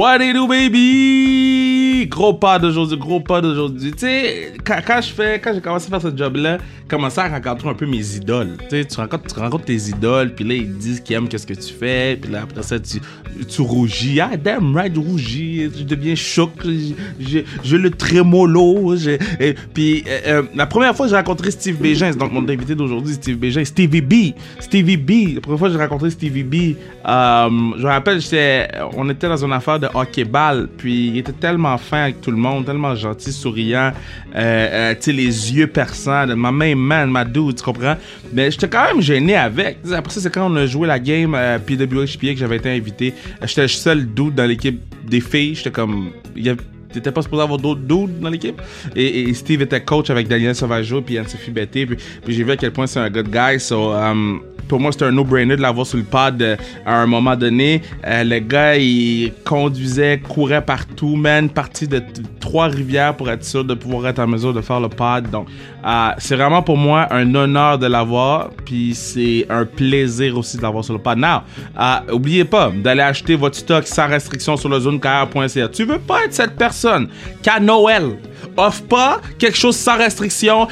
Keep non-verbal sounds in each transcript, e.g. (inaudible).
What do you do, baby? Gros pas d'aujourd'hui, gros pas d'aujourd'hui. Tu sais, quand, quand, je fais, quand j'ai commencé à faire ce job-là, commencé à rencontrer un peu mes idoles? Tu tu rencontres, tu rencontres tes idoles, puis là, ils disent qu'ils aiment qu'est-ce que tu fais, puis là, après ça, tu, rougis. Ah, damn right, rougis. Je deviens choc. J'ai le trémolo. Puis, euh, euh, la première fois que j'ai rencontré Steve Bégin, donc mon invité d'aujourd'hui, Steve Bégin, Stevie B. Stevie B. La première fois que j'ai rencontré Stevie B, euh, je me rappelle, on était dans une affaire de hockey-ball, puis il était tellement avec tout le monde, tellement gentil, souriant, euh, tu sais, les yeux perçants, ma main man, ma dude, tu comprends? Mais j'étais quand même gêné avec. Après ça, c'est quand on a joué la game euh, PWHPA que j'avais été invité. J'étais le seul dude dans l'équipe des filles. J'étais comme. T'étais pas supposé avoir d'autres dudes dans l'équipe? Et, Steve était coach avec Daniel Sauvageau puis Anne-Sophie Betté. Puis, j'ai vu à quel point c'est un good guy. So, um, pour moi, c'était un no-brainer de l'avoir sur le pad euh, à un moment donné. Euh, le gars, il conduisait, courait partout, man, parti de Trois-Rivières pour être sûr de pouvoir être en mesure de faire le pad. Donc, euh, c'est vraiment pour moi un honneur de l'avoir, puis c'est un plaisir aussi de l'avoir sur le pad. Now, oubliez pas d'aller acheter votre stock sans restriction sur le zonecarrière.ca. Tu veux pas être cette personne qu'à Noël offre pas quelque chose sans restriction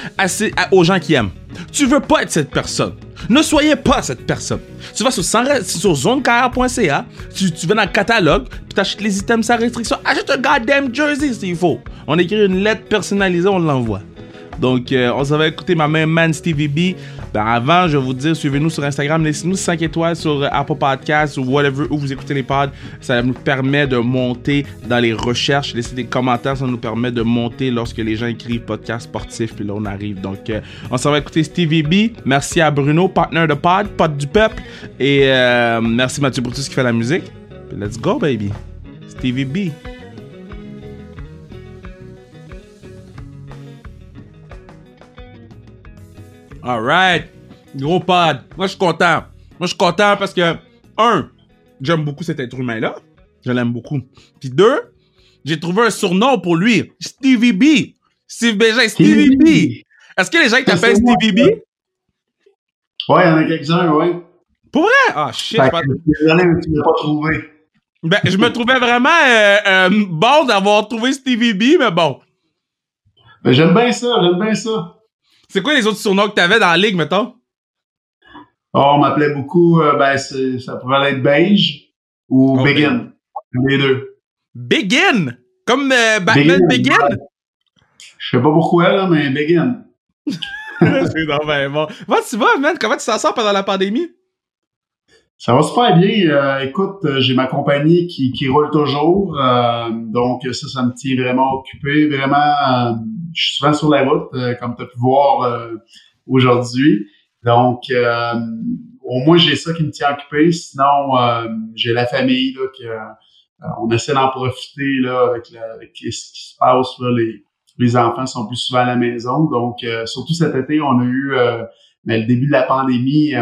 aux gens qui aiment. Tu veux pas être cette personne. Ne soyez pas cette personne. Tu vas sur, sur zonecarrière.ca, tu, tu vas dans le catalogue, puis t'achètes les items sans restriction. Achète un goddamn jersey s'il faut. On écrit une lettre personnalisée, on l'envoie. Donc, euh, on s'en va écouter ma main Man Stevie B. Ben, avant, je vais vous dire, suivez-nous sur Instagram, laissez-nous 5 étoiles sur euh, Apple Podcasts ou whatever où vous écoutez les pods. Ça nous permet de monter dans les recherches. Laissez des commentaires, ça nous permet de monter lorsque les gens écrivent podcast sportif. Puis là, on arrive. Donc, euh, on s'en va écouter Stevie B. Merci à Bruno, partenaire de pod, pod du peuple. Et merci Mathieu ce qui fait la musique. let's go, baby. Stevie B. Alright. Gros pod. Moi, je suis content. Moi, je suis content parce que, un, j'aime beaucoup cet être humain-là. Je l'aime beaucoup. Puis deux, j'ai trouvé un surnom pour lui. Stevie B. Steve Bégin, Stevie B. Est-ce que les gens t'appellent Stevie B? Ouais, il y en a quelques-uns, ouais. Pour vrai? Ah, shit. Fait, pas... Désolé, mais tu l'as pas trouvé. Ben, je me trouvais vraiment euh, euh, bon d'avoir trouvé Stevie B, mais bon. Ben, j'aime bien ça, j'aime bien ça. C'est quoi les autres surnoms que t'avais dans la ligue, mettons? On m'appelait beaucoup, euh, ben, ça pouvait être Beige ou oh, Begin. Les deux. Begin? Comme euh, Batman Begin? Je sais pas pourquoi, là, mais Begin. (laughs) c'est non, ben bon. Comment tu vas, man? Comment tu t'en sors pendant la pandémie? Ça va super bien. Euh, écoute, j'ai ma compagnie qui, qui roule toujours. donc, ça, ça me tient vraiment occupé. Vraiment, je suis souvent sur la route, euh, comme tu as pu voir euh, aujourd'hui. Donc, euh, au moins, j'ai ça qui me tient occupé. Sinon, j'ai la famille là, que on essaie d'en profiter là, avec, avec, ce qui se passe. Là, les, les enfants sont plus souvent à la maison. Donc, surtout cet été, on a eu mais le début de la pandémie.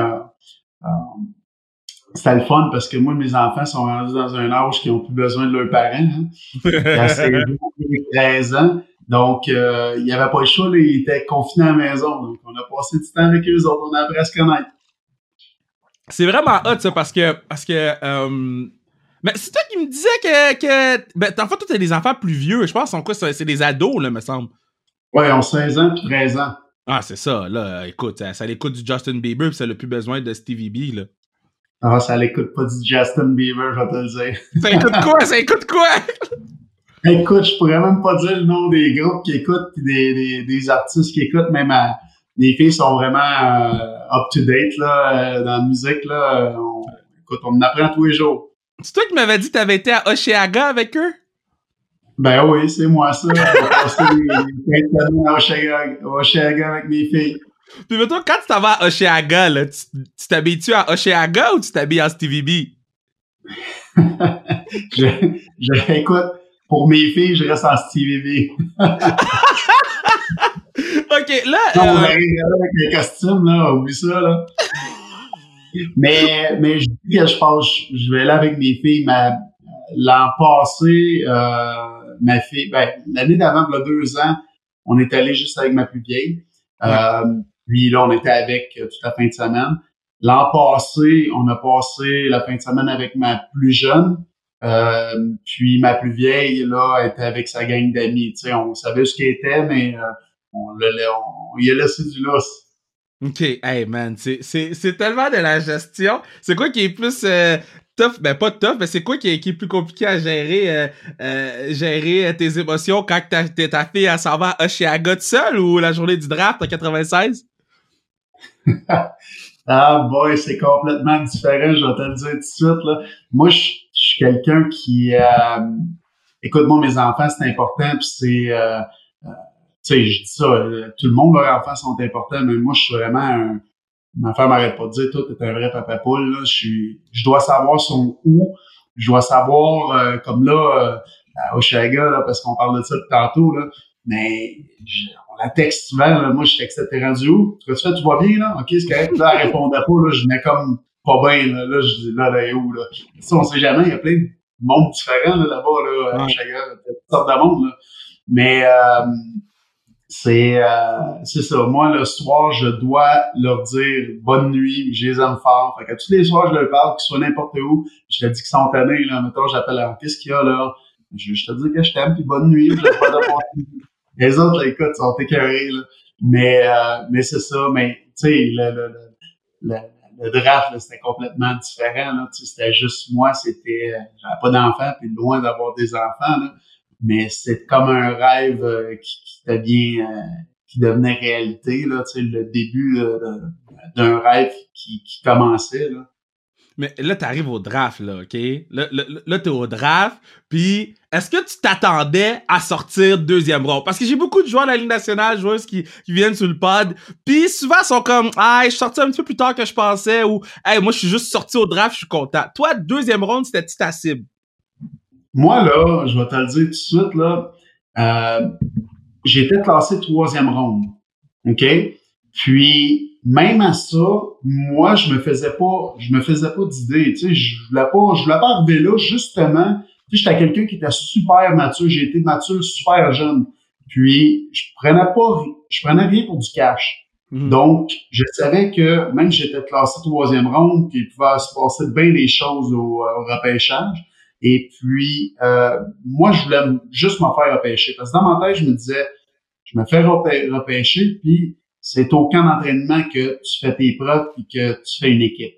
c'était le fun parce que moi, mes enfants sont rendus dans un âge qui n'ont plus besoin de leurs parents. Hein. (laughs) 13 ans. Donc, euh, il n'y avait pas le choix, là, ils étaient confinés à la maison. Donc, on a passé du temps avec eux autres, on a appris à se connaître. C'est vraiment hot, ça, parce que. Parce que euh... Mais c'est toi qui me disais que. que... Ben, en fait, toi, t'as des enfants plus vieux. Je pense, sont quoi C'est des ados, là, me semble. Ouais, ils ont 16 ans puis 13 ans. Ah, c'est ça. Là, écoute, ça, ça l'écoute du Justin Bieber puis ça n'a plus besoin de Stevie B, là. Ah, ça l'écoute pas du Justin Bieber, je vais te le dire. Ça écoute quoi? Ça écoute quoi? (laughs) Écoute, je pourrais même pas dire le nom des groupes qui écoutent des, des, des artistes qui écoutent. Même les filles sont vraiment euh, up-to-date là, euh, dans la musique. Là. On, écoute, on en apprend tous les jours. C'est toi qui m'avais dit que tu avais été à Oceaga avec eux? Ben oui, c'est moi ça. J'ai passé à Oceaga, avec mes filles. Puis mettons, quand tu t'en vas à là, tu t'habilles-tu à Oceaga ou tu t'habilles en Stevie B? (laughs) je, je, écoute, pour mes filles, je reste en Stevie B. OK, là. Non, euh... avec les costumes, là, oublie ça, là. mais, mais je dis que je pense, je vais là avec mes filles. Ma, l'an passé, euh, ma fille, ben, l'année d'avant, il y a deux ans, on est allé juste avec ma plus vieille. Euh, puis là, on était avec toute la fin de semaine. L'an passé, on a passé la fin de semaine avec ma plus jeune. Euh, puis ma plus vieille, là, était avec sa gang d'amis. Tu sais, on savait ce qu'elle était, mais euh, on, l'a, on, y a laissé du lousse. OK, hey man, c'est, c'est, c'est tellement de la gestion. C'est quoi qui est plus euh, tough? Ben pas tough, mais c'est quoi qui est, qui est plus compliqué à gérer gérer tes émotions quand ta, ta fille elle s'en va à Oshiaga seule ou la journée du draft en 96? (laughs) ah boy, c'est complètement différent, je vais te le dire tout de suite. Là. Moi, je, suis quelqu'un qui... écoute, moi, mes enfants, c'est important, puis c'est tu sais, je dis ça, euh, tout le monde, leurs enfants sont importants, mais moi, je suis vraiment un, ma femme m'arrête pas de dire, toi, t'es un vrai papa poule, là. Je suis, je dois savoir son où, je dois savoir, euh, comme là, euh, à Oshaga, là, parce qu'on parle de ça tantôt, là, mais on la texte souvent, là, moi, je texte, t'es rendu où? Tu tu vois bien, là? OK, c'est correct. Là, elle répondait pas, là, je venais comme pas bien, là, là, je dis, là, là, où, là? Ça, on sait jamais, il y a plein de monde différents, là, là-bas, là, à Oshaga, toutes sortes de monde, là. Mais, euh, c'est euh, c'est ça. Moi, le soir, je dois leur dire bonne nuit, je les aime fort. Fait que tous les soirs, je leur parle, qu'ils soient n'importe où. Je te dis qu'ils sont tannés, là. Mettons, j'appelle qu'est-ce qu'il y a là? Je, te dis que je t'aime, puis bonne nuit. les autres, là, écoute, sont écœurés, là. Mais, euh, mais c'est ça. Mais, tu sais, le, le, le, le draft, c'était complètement différent. Là. C'était juste moi, c'était. J'avais pas d'enfants, puis loin d'avoir des enfants. Là mais c'est comme un rêve euh, qui, qui devient euh, qui devenait réalité là le début euh, d'un rêve qui, qui commençait là mais là, t'arrives au draft, là, OK? Là, là, là t'es au draft, puis est-ce que tu t'attendais à sortir deuxième rang? Parce que j'ai beaucoup de joueurs de la Ligue nationale, joueuses qui, qui viennent sur le pod, puis souvent sont comme « Ah, je suis sorti un petit peu plus tard que je pensais » ou « Hey, moi, je suis juste sorti au draft, je suis content. » Toi, deuxième round, c'était ta cible? Moi, là, je vais te le dire tout de suite, là, euh, j'étais classé troisième ronde. OK? Puis, même à ça, moi, je me faisais pas, je me faisais pas d'idée. Tu sais, je voulais pas, je voulais pas arriver là, justement. Tu sais, j'étais quelqu'un qui était super mature. J'ai été mature super jeune. Puis, je prenais pas, je prenais rien pour du cash. Mhm. Donc, je savais que même si j'étais classé troisième ronde, qu'il pouvait se passer bien des choses au, au repêchage. Et puis, euh, moi, je voulais juste me faire repêcher. Parce que dans ma tête, je me disais, je me fais repêcher, puis c'est au camp d'entraînement que tu fais tes preuves puis que tu fais une équipe.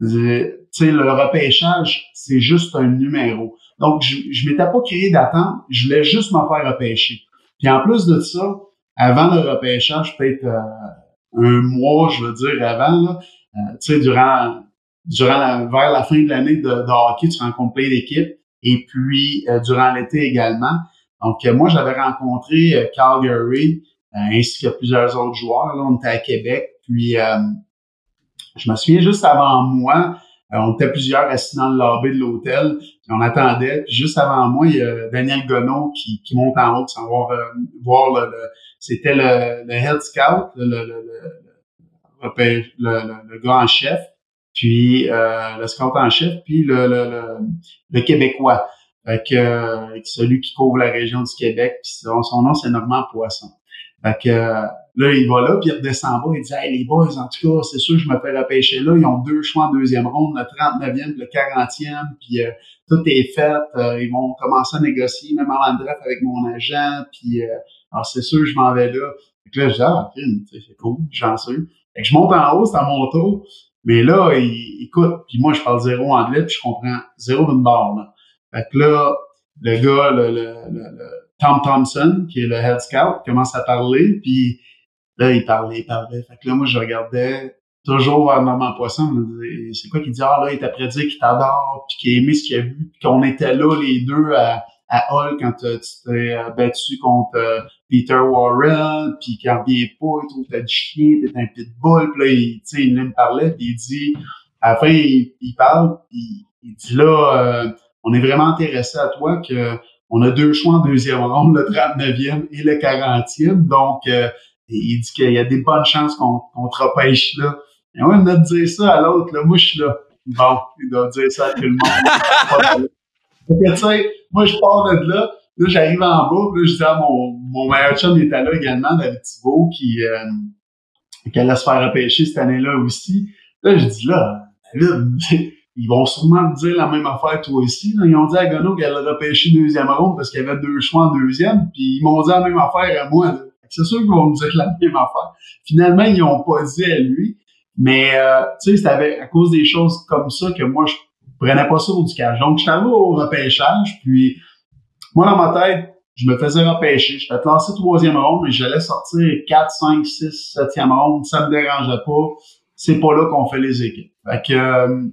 Tu sais, le repêchage, c'est juste un numéro. Donc, je, je m'étais pas créé d'attente, je voulais juste me faire repêcher. Puis en plus de ça, avant le repêchage, peut-être euh, un mois, je veux dire, avant, là, euh, tu sais, durant durant la, vers la fin de l'année de, de, hockey, tu rencontres plein d'équipes. Et puis, euh, durant l'été également. Donc, euh, moi, j'avais rencontré euh, Calgary ainsi que plusieurs autres joueurs. Là, on était à Québec. Puis, je me souviens juste avant moi, on était plusieurs assis dans le lobby de l'hôtel. On attendait. Puis, juste avant moi, il y a Daniel Gonneau qui, qui monte en haut sans voir, voir le, c'était le, le head scout, le, le, le, le, le grand chef puis euh, le scout en chef, puis le, le, le, Québécois. Fait que, euh, celui qui couvre la région du Québec, puis son, nom, c'est Normand Poisson. Fait que là, il va là, puis il redescend bas, il dit Hey les boys, en tout cas, c'est sûr je me fais repêcher là. Ils ont deux choix en deuxième ronde, le 39e le 40e, puis euh, tout est fait. ils vont commencer à négocier, même en draft avec mon agent, puis alors c'est sûr je m'en vais là. Fait que là, je dis Ah, c'est cool, chanceux. Fait que je monte en haut, c'est à mon tour. Mais là, il, écoute, puis moi, je parle zéro anglais, puis je comprends zéro d'une barre. Là. Fait que là, le gars, le, le, le, Tom Thompson, qui est le head scout, commence à parler, puis là, il parlait, il parlait. Fait que là, moi, je regardais toujours vers Normand Poisson. C'est quoi qu'il dit? Ah là, il est après dire qu'il t'adore, puis qu'il a aimé ce qu'il a vu, puis qu'on était là les deux à, à Hall quand tu t'es euh, battu contre euh, Peter Warren, puis quand il vient pas, il trouve que t'as du chien, t'es un pitbull, puis là, il, il me parlait, puis il dit, à la fin, il, parle, puis il dit là, euh, on est vraiment intéressé à toi que on a deux choix en deuxième ronde, le 39e et le 40e, donc il dit qu'il y a des bonnes chances qu'on qu te repêche là. Et on a dire ça à l'autre, là, moi je suis là. Bon, il doit dire ça à tout le monde. (laughs) tu sais, moi, je pars de là. Là, j'arrive en bas, là, je dis à mon, mon meilleur chum, il était là également, David Thibault, qui, euh, qui allait se faire repêcher cette année-là aussi. Là, je dis là, David, ils vont sûrement dire la même affaire toi aussi. Ils ont dit à Gano qu'elle a repêché deuxième ronde parce qu'il y avait deux choix en deuxième, puis ils m'ont dit la même affaire à moi. C'est sûr qu'ils vont nous dire la (laughs) même affaire. Finalement, ils n'ont pas dit à lui. Mais euh, tu sais, c'était à cause des choses comme ça que moi, je prenais pas ça au du cash. Donc, j'étais allé au repêchage, puis moi, dans ma tête, je me faisais repêcher. J'étais classé troisième ronde, mais j'allais sortir 4, 5, 6, 7e ronde. Ça me dérangeait pas. C'est pas là qu'on fait les équipes. Fait que euh,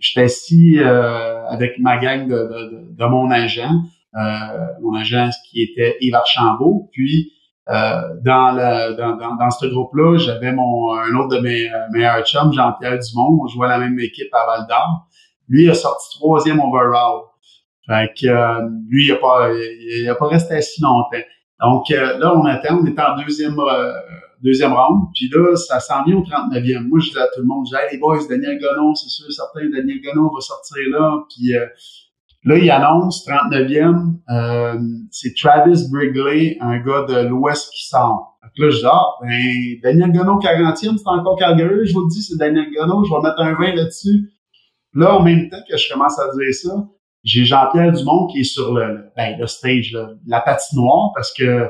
j'étais assis euh, avec ma gang de, de, de, mon agent. Euh, mon agent qui était Yves Archambault. Puis euh, dans, dans, dans, dans ce groupe-là, j'avais mon un autre de mes meilleurs chums, Jean-Pierre Dumont. On jouait à la même équipe à Val d'Or. Lui il a sorti troisième overall. Fait que euh, lui, il a pas il, a pas resté si longtemps. Donc euh, là, on attend, on est en deuxième euh, deuxième round, puis là, ça s'en vient au 39e. Moi, je disais à tout le monde, disais, hey, les boys, Daniel Gonon, c'est sûr, certain, Daniel Gonon va sortir là, puis Là, il annonce 39e, euh, c'est Travis Brigley, un gars de l'Ouest qui sort. Donc là, je dis, ah, ben, Daniel Gono 40e, c'est encore Calgary. Je vous le dis, c'est Daniel Gono, je vais mettre un 20 là-dessus. Là, en même temps que je commence à dire ça, j'ai Jean-Pierre Dumont qui est sur le, ben, le stage, la patinoire, parce que euh,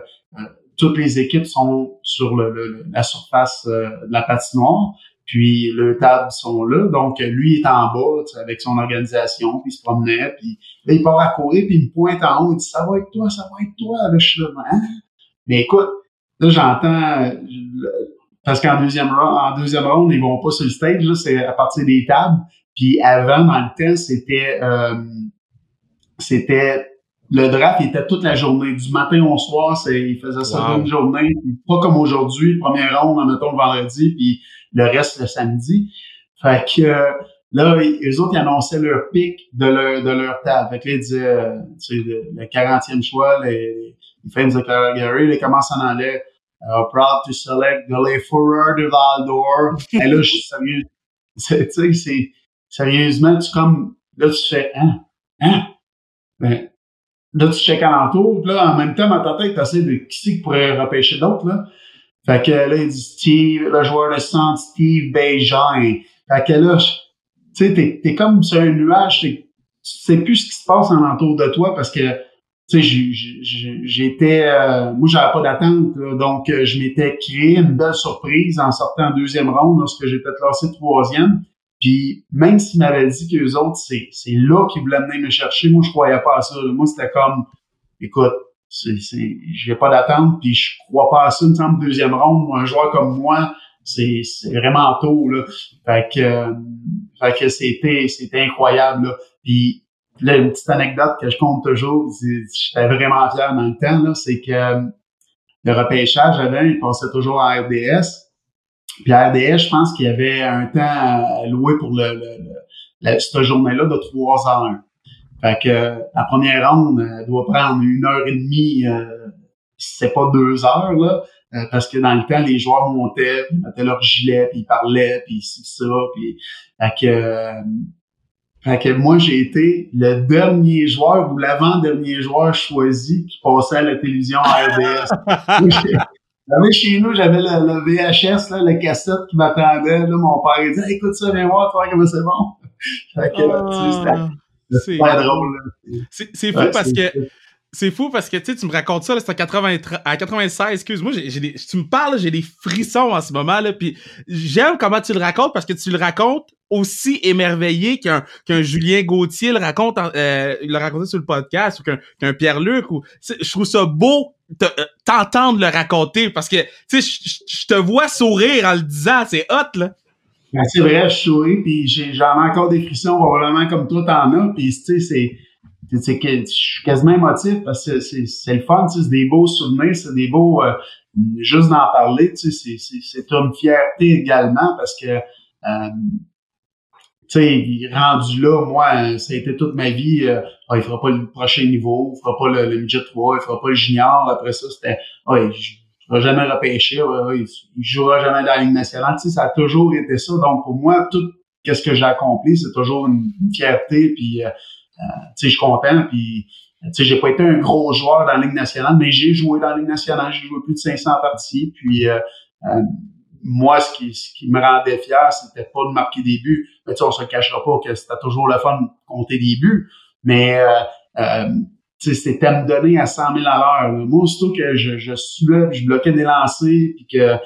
toutes les équipes sont sur le, la surface euh, de la patinoire. Puis le tables sont là, donc lui est en bas avec son organisation, puis il se promenait, puis là, il part à courir, puis il me pointe en haut, il dit ça va être toi, ça va être toi, là, je hein? Mais écoute, là j'entends parce qu'en deuxième en deuxième round, ils vont pas sur le stage, là, c'est à partir des tables. Puis avant, dans le temps, c'était euh, c'était le draft il était toute la journée, du matin au soir, c'est il faisait ça toute la journée, pas comme aujourd'hui, première ronde, mettons le vendredi, puis le reste le samedi. Fait que là, eux autres, ils annonçaient leur pic de leur, de leur table. Fait que là, ils disaient, euh, tu sais, le, 40e choix, les, les fans de Calgary, ils commencent en anglais. Uh, proud to select the Leforer de Val d'Or. (laughs) Et là, je suis sérieux. Tu sais, c'est, sérieusement, tu comme, là, tu fais, hein, hein? Ben, là, tu checkes alentour. Là, en même temps, dans ta tête, tu essaies de qui c'est qui pourrait repêcher d'autres, là. Fait que là, il dit Steve, le joueur de centre, Steve Bejan. Fait que là, tu sais, t'es, t'es comme sur un nuage, tu sais plus ce qui se passe en entour de toi parce que, tu sais, j'étais, euh, moi, j'avais pas d'attente, donc euh, je m'étais créé une belle surprise en sortant en deuxième ronde lorsque j'étais classé troisième. Puis même s'ils m'avaient dit que les autres, c'est, là qu'ils voulaient venir me chercher, moi, je croyais pas à ça. Moi, c'était comme, écoute, j'ai pas d'attente, puis je crois pas à ça, une semble deuxième ronde. Un joueur comme moi, c'est, vraiment tôt, là. Fait que, euh, fait que c'était, c'était incroyable, là. Puis là, une petite anecdote que je compte toujours, j'étais vraiment fier dans le temps, là, c'est que le repêchage avant, il passait toujours à RDS. Puis à RDS, je pense qu'il y avait un temps loué pour le, le, cette journée-là de 3 à 1. Fait que la première ronde elle doit prendre une heure et demie, euh, c'est pas deux heures, là. Euh, parce que dans le temps, les joueurs montaient, puis mettaient leur gilet, puis ils parlaient, puis ci, ça, puis... Fait que, euh, fait que moi, j'ai été le dernier joueur ou l'avant-dernier joueur choisi qui passait à la télévision à RDS. (laughs) J'avais chez nous, j'avais le, VHS, là, le cassette qui m'attendait. Là, mon père il dit écoute ça, viens voir, toi, comment c'est bon. (laughs) fait que, oh. C'est drôle. C'est fou parce que. C'est fou parce que tu me racontes ça, c'est à 96, excuse-moi, tu me parles, j'ai des frissons en ce moment, là, puis j'aime comment tu le racontes parce que tu le racontes aussi émerveillé qu'un Julien Gauthier le raconte, euh, il l'a raconté sur le podcast, ou qu'un Pierre-Luc, ou je trouve ça beau euh, t'entendre le raconter parce que tu sais, je te vois sourire en le disant, c'est hot là. Ben, c'est vrai, je souris, puis j'en ai encore des frissons, probablement comme toi t'en as, puis tu sais, c'est je suis quasiment émotif parce que c'est le fun, c'est des beaux souvenirs, c'est des beaux euh, juste d'en parler, c'est une fierté également parce que euh, tu sais, rendu là, moi, ça a été toute ma vie, euh, ah, il fera pas le prochain niveau, il fera pas le, le midget 3, il fera pas le junior, après ça, c'était ah, il va jamais repêcher, il, il jouera jamais dans la Ligue nationale. Tu sais, ça a toujours été ça. Donc, pour moi, tout qu'est-ce que j'ai accompli, c'est toujours une, fierté. Puis, euh, euh, tu sais, je suis content. Puis, tu sais, j'ai pas été un gros joueur dans la Ligue nationale, mais j'ai joué dans la Ligue nationale. J'ai joué plus de 500 parties. Puis, euh, moi, ce qui, ce qui me rendait fier, c'était pas de marquer des buts. Mais tu sais, on se cachera pas que c'était toujours le fun de compter des buts. Mais euh, euh, c'était me donner à 100 000 à l'heure. Moi, aussitôt que je, je suivais, je bloquais des lancers, puis que euh,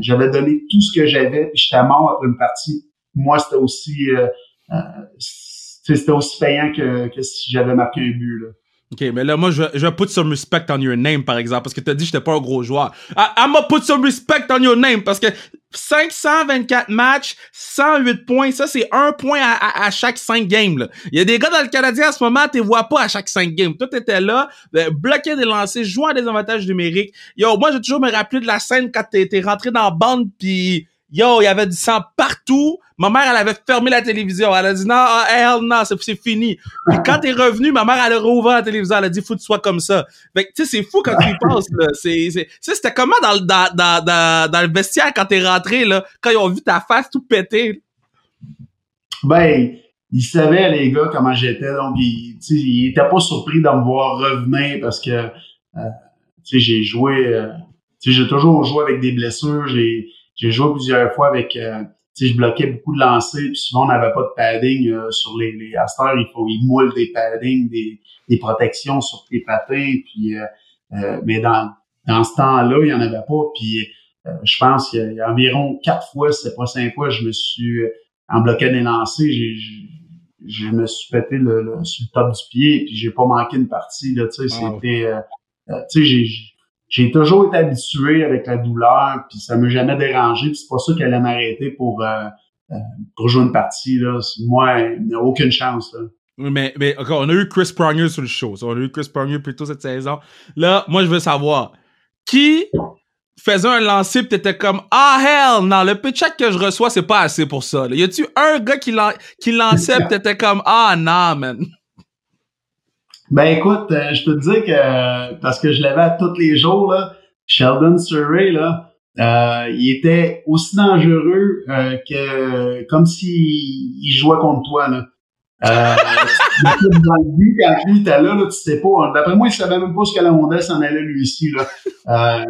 j'avais donné tout ce que j'avais, puis j'étais mort après une partie, moi, c'était aussi euh, euh c'était aussi payant que, que si j'avais marqué un but. Là. OK, mais là, moi, je, je put some respect on your name, par exemple, parce que t'as dit que j'étais pas un gros joueur. I, I'm put some respect on your name, parce que 524 matchs, 108 points, ça, c'est un point à, à, chaque 5 games, Il y a des gars dans le Canadien, en ce moment, tu vois pas à chaque 5 games. Toi, t'étais là, euh, bloqué des lancers, jouant à des avantages numériques. Yo, moi, j'ai toujours me rappelé de la scène quand t'es rentré dans la bande, puis Yo, il y avait du sang partout. Ma mère, elle avait fermé la télévision. Elle a dit, non, ah, hell, non, c'est fini. Puis quand t'es revenu, ma mère, elle a rouvert la télévision. Elle a dit, faut que tu sois comme ça. Fait que, tu sais, c'est fou quand tu y penses, là. C'est, c'était comment dans le, dans, dans, dans le vestiaire quand t'es rentré, là, quand ils ont vu ta face tout péter? Ben, ils savaient, les gars, comment j'étais. Donc, ils, ils étaient pas surpris de me voir revenir parce que, euh, tu sais, j'ai joué, euh, tu sais, j'ai toujours joué avec des blessures. J'ai, j'ai joué plusieurs fois avec, euh, tu sais, je bloquais beaucoup de lancers, puis souvent on n'avait pas de padding euh, sur les, les asters, il faut ils moulent des paddings, des, des protections sur tes patins, puis euh, euh mais dans dans ce temps-là, il y en avait pas, puis je pense qu'il y, a environ quatre fois, c'est pas cinq fois, je me suis en bloquant des lancers, j'ai je me suis pété le, sur le top du pied, puis j'ai pas manqué une partie là, tu sais, c'était, tu sais, j'ai j'ai toujours été habitué avec la douleur, puis ça m'a jamais dérangé, puis c'est pas ça qu'elle allait m'arrêter pour, euh, euh, pour jouer une partie. Là. Moi, il n'y a aucune chance. Là. Mais, mais encore, on a eu Chris Pronger sur le show. On a eu Chris Pronger plus tôt cette saison. Là, moi, je veux savoir, qui faisait un lancer pis t'étais comme ah hell non le paycheck que je reçois c'est pas assez pour ça là. y a-tu un gars qui, qui lançait (laughs) pis t'étais comme ah non man ben écoute, euh, je peux te dire que parce que je l'avais tous les jours, là, Sheldon Surrey, là, euh, il était aussi dangereux euh, que comme s'il il jouait contre toi. Là. Euh, (laughs) dans le but, quand lui là, là, tu sais pas. D'après moi, il savait même pas ce que la rondelle s'en allait lui ici. Là. Euh,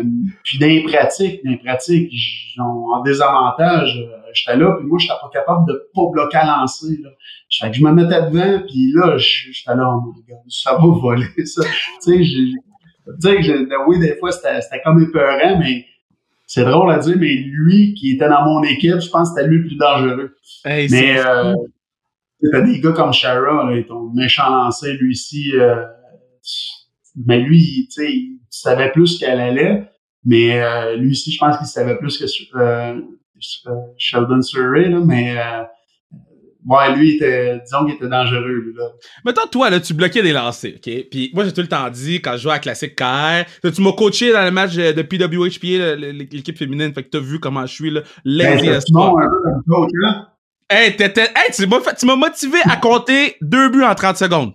puis dans les pratiques, dans les pratiques, en désavantage, j'étais là, puis moi, j'étais pas capable de pas bloquer à lancer. Là. Fait que je me mettais devant, puis là, j'étais là, oh my God, ça va voler, (laughs) ça. tu sais, oui, des fois, c'était comme épeurant, mais c'est drôle à dire, mais lui, qui était dans mon équipe, je pense que c'était lui le plus dangereux. mais euh, t'as des gars comme Shara, là, ton méchant lancé, lui ici, euh, mais lui, tu sais, il savait plus qu'elle allait, mais euh, lui ici, je pense qu'il savait plus que euh Sheldon Surrey, là, mais euh, Ouais, lui, était, disons qu'il était dangereux, lui, là. Mettons, toi, là, tu bloquais des lancers, OK? Puis moi, j'ai tout le temps dit, quand je jouais à Classique KR, tu m'as coaché dans le match de PWHPA, l'équipe féminine, fait que t'as vu comment je suis, là, lazy ben, un coach, là. Hey, hey, tu m'as motivé à compter deux buts en 30 secondes.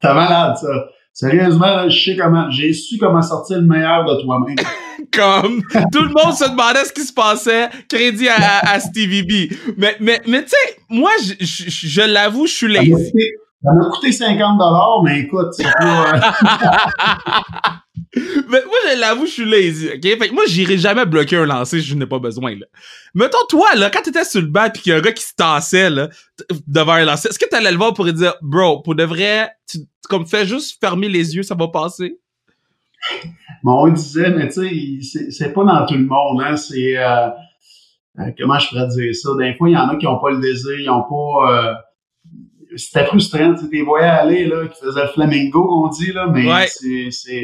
T'as malade, ça. Sérieusement, je sais comment, j'ai su comment sortir le meilleur de toi-même. (laughs) Comme tout le monde se demandait ce qui se passait, crédit à, à, Stevie B. Mais, mais, mais tu sais, moi, je, je, je l'avoue, je suis lazy. Ça m'a coûté 50 dollars, mais écoute, c'est pas... (laughs) Mais moi, je l'avoue, je suis lazy, ok? Fait que moi, j'irai jamais bloquer un lancer je n'ai pas besoin, là. Mettons, toi, là, quand t'étais sur le banc pis qu'il y a un gars qui se tassait, là, devant un lancer, est-ce que t'allais le voir pour dire, bro, pour de vrai, tu, comme, fais juste fermer les yeux, ça va passer? Bon, on disait, mais tu sais, c'est pas dans tout le monde, hein, c'est, euh, euh, comment je pourrais dire ça? Des fois, il y en a qui ont pas le désir, ils ont pas, euh, c'était frustrant, tu des voyais aller, là, qui faisaient le flamingo, on dit, là, mais c'est, c'est,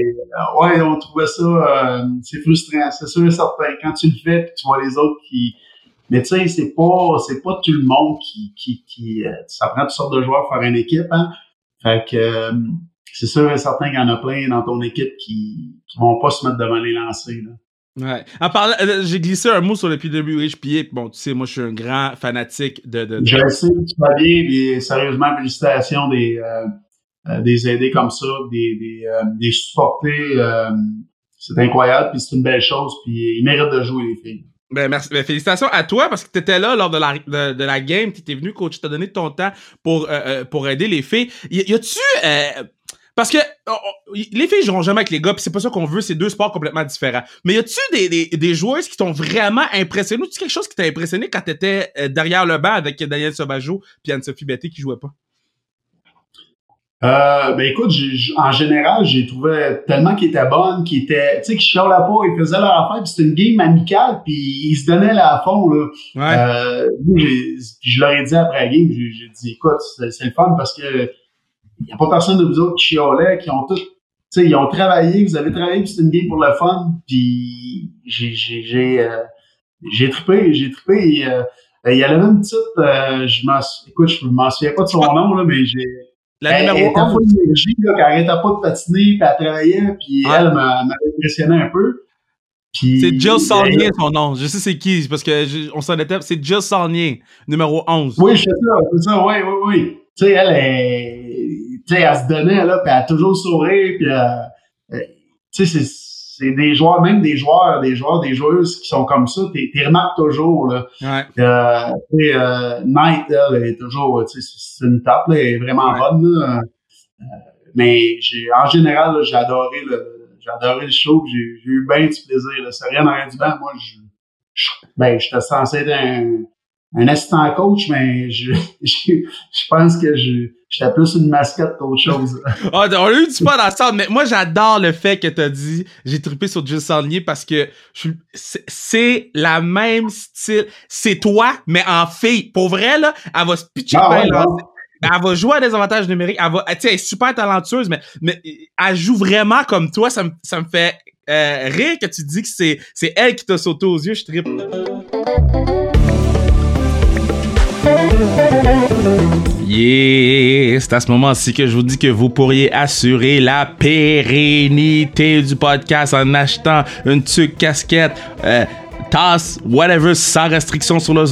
ouais, on trouvait ça, c'est frustrant, c'est sûr et certain. Quand tu le fais, puis tu vois les autres qui, mais tu sais, c'est pas, c'est pas tout le monde qui, qui, qui, ça prend toutes sortes de joueurs pour faire une équipe, hein. Fait que, c'est sûr et certain qu'il y en a plein dans ton équipe qui, qui vont pas se mettre devant les lancers. Là. Ouais. En parlant, euh, j'ai glissé un mot sur le PWHPA. Bon, tu sais, moi, je suis un grand fanatique de. de, Je sais, tu vas bien, et sérieusement, félicitations des, euh, euh, des aider comme ça, des, des, euh, des supporter. c'est incroyable, puis c'est une belle chose, puis ils méritent de jouer, les filles. Ben merci. Ben, félicitations à toi parce que tu étais là lors de la, de, de la game. Tu étais venu, coach, t'as donné ton temps pour, pour aider les filles. Y, y a-tu Parce que oh, oh, les filles joueront jamais avec les gars, puis c'est pas ça qu'on veut, c'est deux sports complètement différents. Mais y a-tu des, des, des joueuses qui t'ont vraiment impressionné? Ou quelque chose qui t'a impressionné quand t'étais euh, derrière le banc avec Daniel Sauvageau puis Anne-Sophie Betté qui jouait pas? Euh, ben écoute, en général, j'ai trouvé tellement qu'ils étaient bonnes, qu'ils étaient, tu sais, qu'ils chialaient pas, ils faisaient leur affaire, puis c'était une game amicale, puis ils se donnaient là à fond, là. Ouais. Euh, puis je leur ai dit après la game, j'ai dit, écoute, c'est le fun parce que il n'y a pas personne de vous autres qui chialait, qui ont tout, tu sais, ils ont travaillé, vous avez travaillé, puis c'était une game pour le fun, puis j'ai, euh, j'ai trippé, j'ai trippé, euh, il y avait une petite, euh, je m'en, écoute, je m'en souviens pas de son nom, là, mais j'ai, la elle, numéro elle 11. pas d'énergie, là, qu'elle arrêtait pas de patiner, puis elle travaillait, puis elle m'avait impressionné un peu. C'est Jill Saulnier, son nom. Je sais c'est qui, parce que on s'en était. C'est Jill Saulnier, numéro 11. Oui, c'est ça, c'est ça, oui, oui, oui. Tu sais, elle, elle, tu sais, elle se donnait, là, puis elle a toujours sourire, puis euh, tu sais, c'est c'est des joueurs, même des joueurs, des joueurs, des joueuses qui sont comme ça, t'es remarques toujours, là. Ouais. Euh, euh, Knight, elle, est toujours, tu sais, c'est une tape, là, elle est vraiment bonne, là. Euh, mais j'ai, en général, j'ai adoré le, j'ai adoré le show, j'ai eu bien du plaisir, là. C'est rien en du banc. Moi, je, je ben, j'étais censé être un, un assistant coach, mais je, (laughs) je, je pense que je, j'étais plus une mascotte qu'autre chose. oh, on a eu du pas dans ça, mais moi j'adore le fait que t'as dit j'ai trippé sur Jill Saulnier parce que c'est la même style. C'est toi, mais en fille. Pour vrai, là, elle va se pitcher ah, Elle va jouer à des avantages numériques. Elle va, elle est super talentueuse, mais, mais elle joue vraiment comme toi. Ça me, ça me fait euh, rire que tu dis que c'est, c'est elle qui t'a sauté aux yeux. Je trippe. Yeah, c'est à ce moment-ci que je vous dis que vous pourriez assurer la pérennité du podcast en achetant une tuque casquette, euh, tasse, whatever, sans restriction sur le.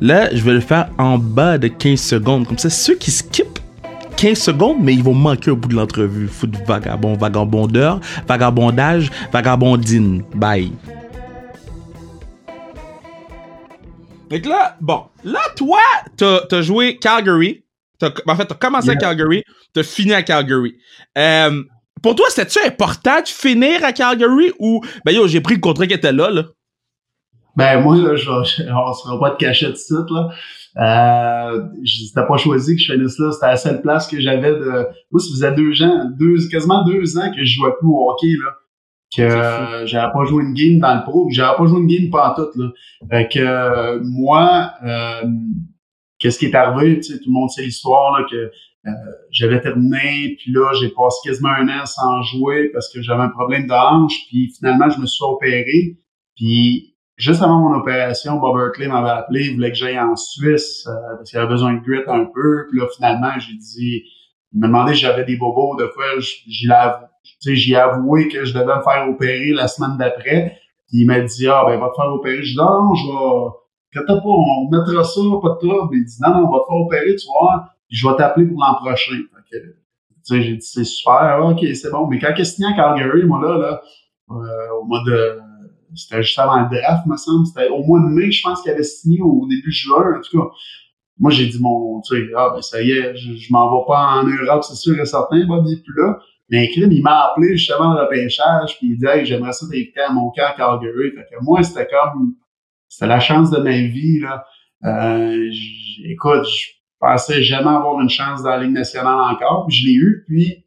Là, je vais le faire en bas de 15 secondes. Comme ça, ceux qui skippent 15 secondes, mais ils vont manquer au bout de l'entrevue. Foot vagabond, vagabondeur, vagabondage, vagabondine. Bye. Donc là, bon, là, toi, t'as as joué Calgary. en fait, t'as commencé à Calgary, t'as fini à Calgary. Euh, pour toi, c'était-tu important de finir à Calgary ou, ben yo, j'ai pris le contrat qui était là, là? Ben, moi, là, je, on sera pas de cachet de site, là. Euh, c'était pas choisi que je finisse là. C'était la seule place que j'avais de, moi, ça faisait deux ans, deux, quasiment deux ans que je jouais plus au hockey, là que j'avais pas joué une game dans le pro, j'avais pas joué une game pas tout là. Fait que moi, euh, qu'est-ce qui est arrivé, tu sais, tout le monde sait l'histoire là que euh, j'avais terminé, puis là j'ai passé quasiment un an sans jouer parce que j'avais un problème de hanche, puis finalement je me suis opéré, puis juste avant mon opération, Bob Berkeley m'avait appelé, il voulait que j'aille en Suisse euh, parce qu'il avait besoin de grit un peu, puis là finalement j'ai dit, il m'a demandé si j'avais des bobos, de fois j'y l'avoue j'ai avoué que je devais me faire opérer la semaine d'après. il m'a dit, ah, ben, va te faire opérer. Je dis, non, je vais, quand pas, on mettra ça, pas de trouble. Il dit, non, non, on va te faire opérer, tu vois, je vais t'appeler pour l'an prochain. sais, j'ai dit, c'est super, ok, c'est bon. Mais quand il signé à Calgary, moi, là, là, euh, au mois de, c'était juste avant le draft, me semble. C'était au mois de mai, je pense qu'il avait signé au début juin, en tout cas. Moi, j'ai dit, mon, tu sais, ah, ben, ça y est, je, m'en vais pas en Europe, c'est sûr et certain, Bob, il est plus là. Mais il m'a appelé justement le repêchage, puis il dit hey, j'aimerais ça t'inviter à mon cœur Calgary. Fait que moi, c'était comme c'était la chance de ma vie. Là. Euh, écoute, je pensais jamais avoir une chance dans la Ligue nationale encore, puis je l'ai eu. Puis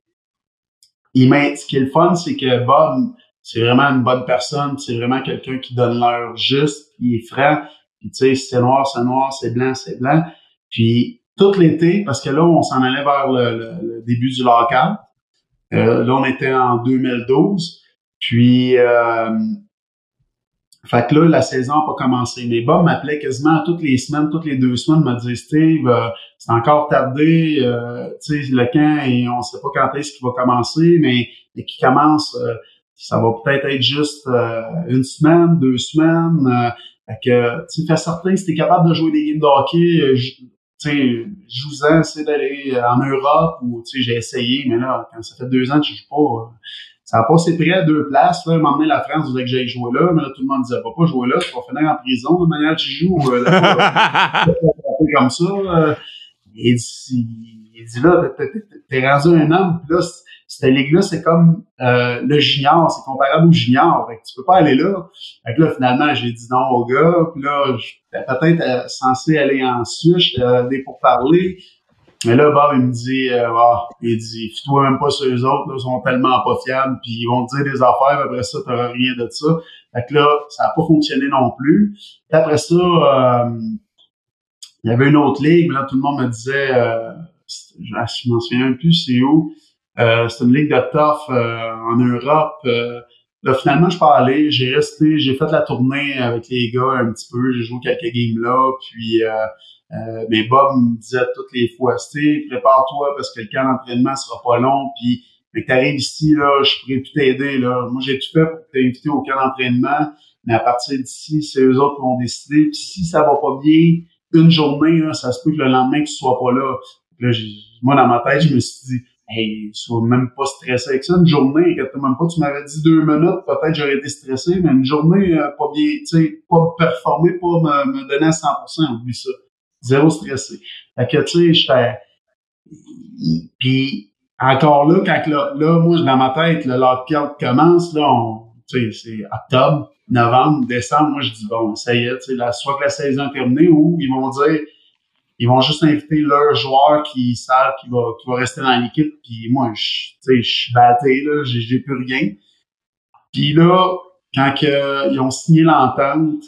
il m'a ce qui est le fun, c'est que Bob, c'est vraiment une bonne personne, c'est vraiment quelqu'un qui donne l'heure juste, il est franc. Puis tu sais, c'est noir, c'est noir, c'est blanc, c'est blanc. Puis tout l'été, parce que là, on s'en allait vers le, le début du local. Euh, là, on était en 2012. Puis, euh, fait que là, la saison n'a pas commencé. Mais Bob m'appelait quasiment toutes les semaines, toutes les deux semaines, me disait Steve, euh, c'est encore tardé, euh, tu sais, le camp, et on sait pas quand est-ce qu'il va commencer, mais, mais qu'il commence, euh, ça va peut-être être juste une semaine, deux semaines. fait que, tu sais, fais certain, si t'es capable de jouer des games de hockey, tu sais, je vous essayer d'aller en Europe ou, tu sais, j'ai essayé, mais là, quand ça fait deux ans que je joue pas, ça a passé près à deux places, là, m'emmener la France, voulait que j'aille jouer là, mais là, tout le monde disait, va pas jouer là, tu vas finir en prison, de manière que tu joues, euh, (laughs) comme ça, euh, et il dit là, t'es rendu un homme, puis là, cette ligue-là, c'est comme euh, le junior, c'est comparable au junior. Fait que tu peux pas aller là. Fait que là, finalement, j'ai dit non au gars. Puis là, j'étais peut-être euh, censé aller en Suisse, j'étais allé pour parler. Mais là, Bob, il me dit, euh, ah, il dit, fie-toi même pas sur eux autres, là, ils sont tellement pas fiables, puis ils vont te dire des affaires, après ça, t'auras rien de ça. Fait que là, ça a pas fonctionné non plus. Puis après ça, euh, il y avait une autre ligue, mais là, tout le monde me disait, euh, je m'en souviens plus, c'est où? Euh, c'est une ligue de tough euh, en Europe. Euh, là, finalement, je suis pas allé. J'ai resté, j'ai fait la tournée avec les gars un petit peu. J'ai joué quelques games là. Puis, euh, mais Bob me disait toutes les fois, prépare-toi parce que le camp d'entraînement sera pas long. Puis, mais que t'arrives ici, là, je pourrais plus t'aider. Là. Moi, j'ai tout fait pour t'inviter au camp d'entraînement. Mais à partir d'ici, c'est eux autres qui vont décider. Puis si ça va pas bien, une journée, là, ça se peut que le lendemain, tu sois pas là. Là, moi, dans ma tête, je me suis dit, hey, sois même pas stressé avec ça. Une journée, même pas, tu m'avais dit deux minutes, peut-être j'aurais été stressé, mais une journée, euh, pas bien, tu sais, pas performer, pas me, me donner à 100%, oublie ça. Zéro stressé. Fait que, tu sais, j'étais... Puis, encore là, quand là, là, moi, dans ma tête, le lock commence, là, on, tu sais, c'est octobre, novembre, décembre, moi, je dis, bon, ça y est, tu sais, soit que la saison est terminée ou ils vont dire, ils vont juste inviter leur joueur qui savent qu'il va, qui va rester dans l'équipe. Puis moi, je, je suis batté, là, j'ai, plus rien. Puis là, quand que, ils ont signé l'entente,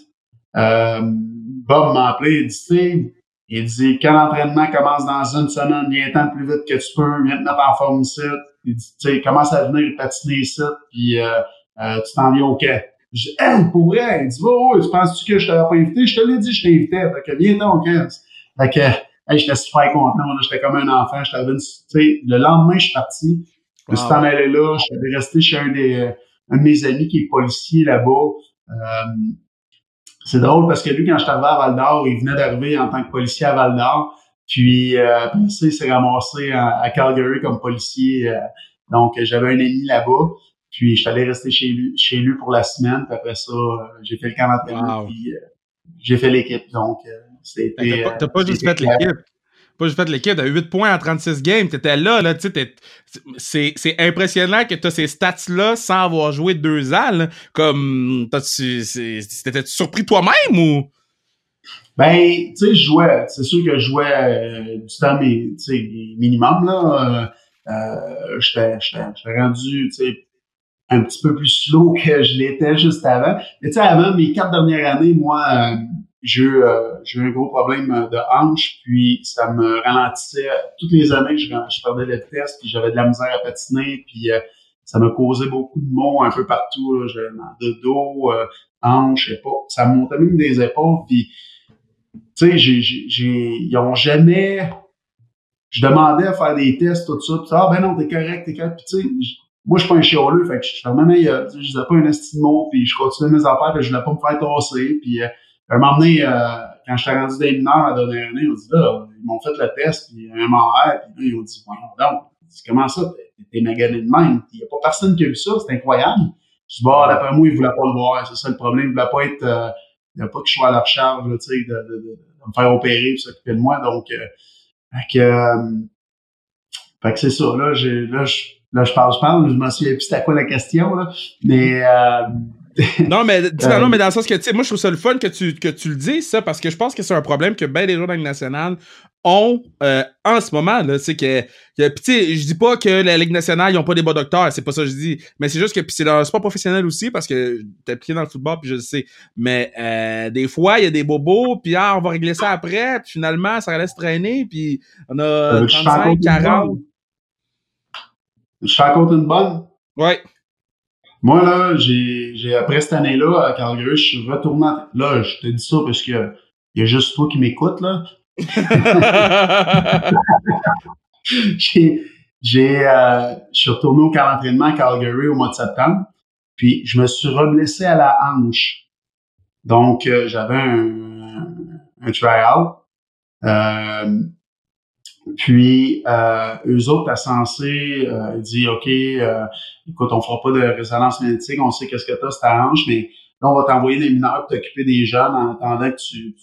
euh, Bob m'a appelé, il dit, il dit, quand l'entraînement commence dans une semaine, viens-t'en plus vite que tu peux, viens te mettre en forme ici. Il dit, tu sais, commence à venir patiner ici, puis euh, euh, tu t'en viens au quai. Je dis, hein, pour vrai? Il dit, oh, tu penses-tu que je t'avais pas invité? Je te l'ai dit, je t'invitais. Fait que viens-t'en au quai. Fait que, hey, j'étais super content. J'étais comme un enfant. J'étais tu sais, le lendemain, je suis parti. Je suis en allé là. Je suis resté chez un, des, un de mes amis qui est policier là-bas. Euh, c'est drôle parce que lui, quand je suis arrivé à Val d'Or, il venait d'arriver en tant que policier à Val d'Or. Puis euh, après ça, il s'est ramassé à, Calgary comme policier. Euh, donc, j'avais un ami là-bas. Puis, je suis allé rester chez lui, chez lui pour la semaine. Puis après ça, euh, j'ai fait le camp d'entraînement. Puis, j'ai fait l'équipe. Donc, t'as pas, juste fait l'équipe. Pas juste fait l'équipe. T'as 8 points en 36 games. T'étais là, là. C'est impressionnant que t'as ces stats-là sans avoir joué deux ans. Comme, t'étais surpris toi-même ou? Ben, tu sais, je jouais. C'est sûr que je jouais euh, du temps, mais, minimum, là. Euh, euh, j'étais rendu, tu sais, un petit peu plus slow que je l'étais juste avant. Mais tu sais, avant mes quatre dernières années, moi, euh, j'ai eu, euh, eu un gros problème de hanche, puis ça me ralentissait. Toutes les années, je, je perdais la vitesse, puis j'avais de la misère à patiner, puis euh, ça me causait beaucoup de maux un peu partout. Mal de dos, euh, hanche, je sais pas. Ça me montait même des épaules, puis tu sais, ils ont jamais... Je demandais à faire des tests, tout ça, puis ah ben non, t'es correct, t'es correct, puis tu sais moi, je suis pas un chioleux, fait que je vraiment meilleur. Je disais pas un estimot, puis je continuais mes affaires, puis je voulais pas me faire tasser. Puis, euh, un moment donné, euh, quand j'étais rendu des mineurs la dernière année, on dit là, ils m'ont fait le test, puis un MRI, puis là, ils ont dit, voyons donc, comment ça, t'es magané de même? Il y a pas personne qui a vu ça, c'est incroyable. Je dis, bah, d'après moi, ils voulaient pas le voir, c'est ça le problème, ils voulaient pas être, euh, il pas que je sois à la recharge, tu sais, de, de, de, me faire opérer, puis s'occuper de moi, donc, euh, fait que, euh, fait que c'est ça, là, j'ai, là, je, Là, je parle, je parle, je m'en souviens plus c'était quoi la question, là. Mais euh, non, mais, non, mais dans le sens que, tu sais, moi, je trouve ça le fun que tu, que tu le dises, ça, parce que je pense que c'est un problème que ben des gens dans le national ont euh, en ce moment, là. C'est que, que tu sais, je dis pas que la Ligue nationale, ils ont pas des bons docteurs, c'est pas ça que je dis. Mais c'est juste que, c'est un sport professionnel aussi, parce que t'es impliqué dans le football, puis je le sais. Mais euh, des fois, il y a des bobos, puis ah, on va régler ça après, puis finalement, ça laisse traîner, puis on a 35, 40. Je te raconte une bonne? Ouais. Moi, là, j'ai, j'ai après cette année-là, à Calgary, je suis retourné. Là, je te dis ça parce que il y a juste toi qui m'écoutes, là. (laughs) j'ai, j'ai, euh, je suis retourné au camp d'entraînement à Calgary au mois de septembre. Puis, je me suis reblessé à la hanche. Donc, euh, j'avais un, un try-out. Euh, puis, euh, eux autres, à censé, euh, dit, OK, euh, écoute, on fera pas de résonance magnétique, on sait qu'est-ce que t'as, c'est ta hanche, mais là, on va t'envoyer des mineurs t'occuper des jeunes en attendant que tu,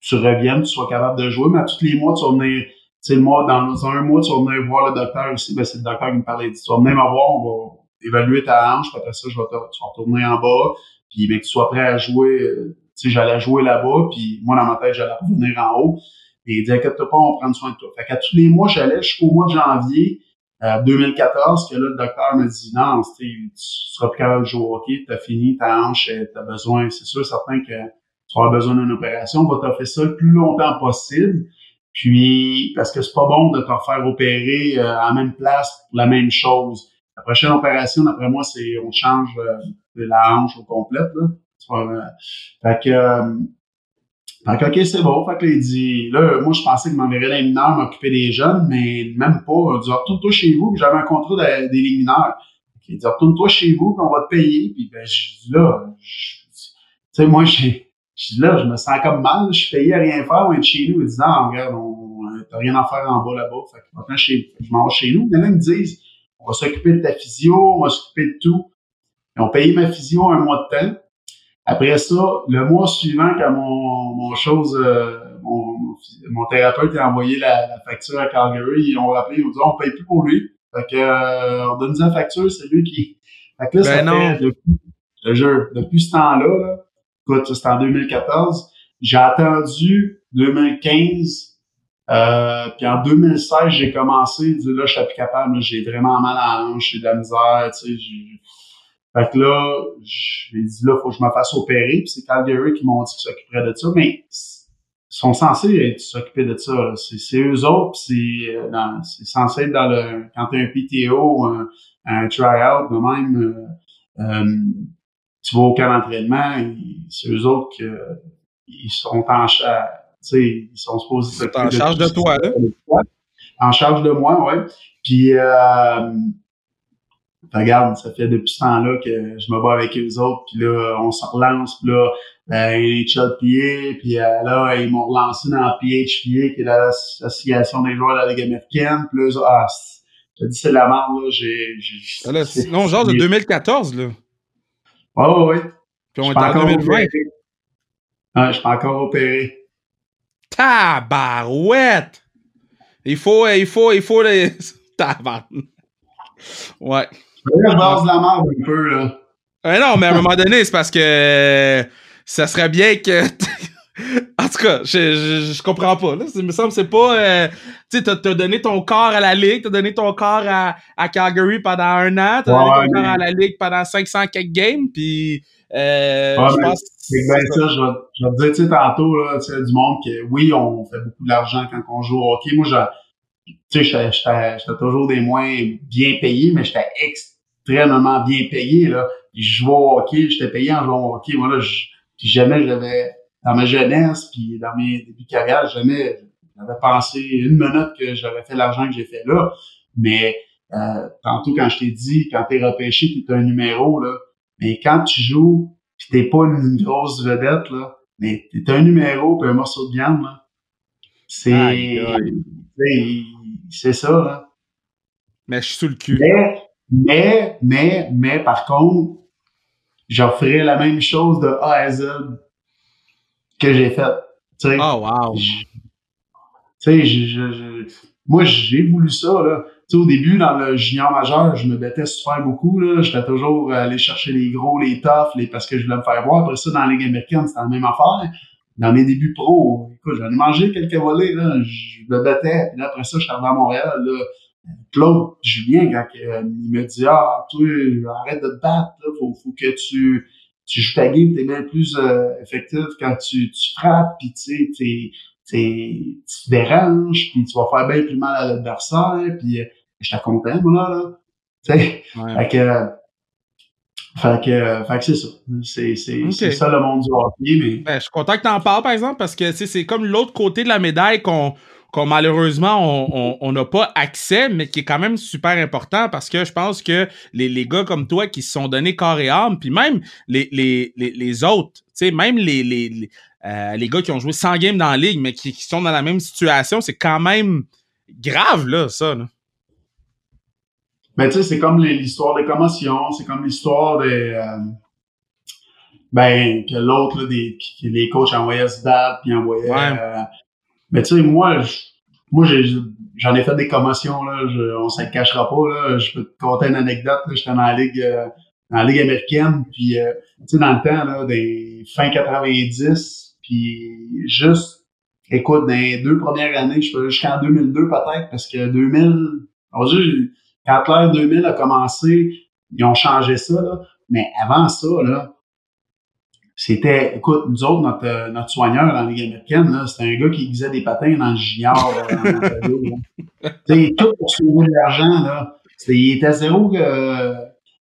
tu, reviennes, tu sois capable de jouer, mais à tous les mois, tu vas venir sais, moi, dans un mois, tu vas venir voir le docteur aussi. Ben, c'est le docteur qui me parlait. Tu vas venir me voir, on va évaluer ta hanche. Puis après ça, je vais te, tu vas retourner en bas. Puis, ben, que tu sois prêt à jouer. Euh, tu sais, j'allais jouer là-bas. Puis, moi, dans ma tête, j'allais revenir en haut. Et il dit, inquiète-toi pas, on va prendre soin de toi. Fait qu'à tous les mois, j'allais jusqu'au mois de janvier 2014, euh, que là, le docteur me dit, non, tu seras plus capable de jouer au hockey, t'as fini, ta hanche, t'as besoin, c'est sûr, certain que tu auras besoin d'une opération. On va t'offrir ça le plus longtemps possible. Puis, parce que c'est pas bon de te faire opérer euh, en même place pour la même chose. La prochaine opération, d'après moi, c'est on change euh, de la hanche au complète. Là. Euh, fait que, euh, fait que, OK, c'est bon. Fait que là, il dit, là, moi, je pensais que m'enverrait les mineurs m'occuper des jeunes, mais même pas. Il dit, retourne-toi chez vous, j'avais un contrat des mineurs. Il dit, retourne-toi chez vous, puis on va te payer. Puis, ben, je dis, là, tu sais, moi, j'ai, je dis là, je me sens comme mal, je suis payé à rien faire, on est chez nous. Ils disent, non, regarde, on, t'as rien à faire en bas là-bas. Fait que maintenant, chez, je m'en vais chez nous. Mais là, ils me disent, on va s'occuper de ta physio, on va s'occuper de tout. Ils ont payé ma physio un mois de temps. Après ça, le mois suivant, quand mon, mon chose, euh, mon, mon, thérapeute a envoyé la, la, facture à Calgary, ils ont rappelé, ils ont dit, on paye plus pour lui. Fait que, euh, on donne la facture, c'est lui qui. Fait que là, ben ça non. fait, depuis, depuis ce temps-là, là, écoute, c'était en 2014. J'ai attendu 2015. Euh, puis en 2016, j'ai commencé. Là, je suis plus capable. J'ai vraiment mal à la hanche, j'ai de la misère. Tu sais, fait que là, j'ai dit là, faut que je me fasse opérer. Puis c'est Calgary qui m'ont dit qu'ils s'occuperaient de ça. Mais ils sont censés s'occuper de ça. C'est eux autres. C'est euh, c'est censé être dans le quand t'as un PTO, un, un try-out de même. Euh, euh tu vas au camp d'entraînement, c'est eux autres qui ils sont en charge, tu sais, ils sont supposés en charge de, toi, là? En charge de moi, ouais. Puis, euh, regarde, ça fait depuis ce temps-là que je me bats avec eux autres, puis là, on se relance, puis là, ben, HLPA, puis euh, là, ils m'ont relancé dans PHPA, qui est l'Association des joueurs de la Ligue américaine, puis là, ah, je dit, c'est la merde, là, j'ai... Non, genre de 2014, là. Oh, oui. Puis on est en 2020. Ah, je suis pas encore opéré. Tabarouette! Il faut, il faut, il faut les. (laughs) Tabarouette. Ouais. Je base de la merde un peu, là. Ouais, non, mais à un moment donné, c'est parce que ça serait bien que. (laughs) en tout cas, je, je, je, comprends pas. Là. Il me semble que c'est pas. Euh, tu sais, t'as, donné ton corps à la Ligue, t'as donné ton corps à, à Calgary pendant un an, t'as donné ton corps à la Ligue pendant 500 quelques games, puis. Euh, je pense c'est bien ça, je vais, je vais te dire, tu sais, tantôt, là, tu sais, du monde que oui, on fait beaucoup d'argent quand on joue au hockey. Moi, je, tu sais, j'étais toujours des moins bien payé, mais j'étais extrêmement bien payé, là. Puis je jouais au hockey, j'étais payé en jouant au hockey. Moi, là, je, puis jamais j'avais, dans ma jeunesse, puis dans mes débuts de carrière, jamais j'avais pensé une minute que j'aurais fait l'argent que j'ai fait là. Mais euh, tantôt, quand je t'ai dit, quand t'es repêché, t'es un numéro, là, mais quand tu joues pis t'es pas une grosse vedette, là, mais t'es un numéro pis un morceau de viande, là. C'est, c'est ça, là. Mais je suis sous le cul. Mais, mais, mais, mais, par contre, j'offrais la même chose de A à Z que j'ai fait. Oh, wow. Tu sais, je, je, moi, j'ai voulu ça, là au début, dans le junior majeur, je me battais super beaucoup. J'étais toujours allé chercher les gros, les toughs, les, parce que je voulais me faire voir. Après ça, dans la Ligue américaine, c'était la même affaire. Dans mes débuts pro, j'en ai mangé quelques volets. Là. Je me battais. Puis là, après ça, je suis arrivé à Montréal. Là. Claude Julien, quand euh, il me dit Ah, toi, arrête de te battre, là. Faut, faut que tu, tu joues ta game, t'es bien plus euh, effectif quand tu, tu frappes, puis tu sais, tu te déranges, puis tu vas faire bien plus mal à l'adversaire, puis euh, j'étais content, moi, là. Tu sais? Fait que. Fait que, fait que c'est ça. C'est, c'est, c'est ça le monde du hockey. Mais... Ben, je suis content que tu en parles, par exemple, parce que c'est comme l'autre côté de la médaille qu'on qu'on malheureusement on n'a pas accès, mais qui est quand même super important parce que je pense que les, les gars comme toi qui se sont donnés corps et âme, puis même les, les, les, les autres, tu sais, même les, les, euh, les, gars qui ont joué 100 games dans la ligue, mais qui, qui sont dans la même situation, c'est quand même grave, là, ça. Là. Ben, tu sais, c'est comme l'histoire des commotions, c'est comme l'histoire des... Euh, ben, que l'autre, là, des, les coachs envoyaient se battre, puis envoyaient... Euh, mais tu sais, moi, moi, j'en ai, fait des commotions, là. on ne se cachera pas, là. Je peux te conter une anecdote, J'étais dans la ligue, euh, dans la ligue américaine, puis, euh, tu sais, dans le temps, là, des fin 90, puis juste, écoute, dans les deux premières années, je jusqu'en 2002 peut-être, parce que 2000, on quand l'ère 2000 a commencé, ils ont changé ça, là. Mais avant ça, là, c'était, écoute, nous autres, notre, euh, notre soigneur dans Ligue américaine, c'était un gars qui faisait des patins dans le junior. (laughs) Tu tout pour sauver de l'argent, là. il était zéro, euh,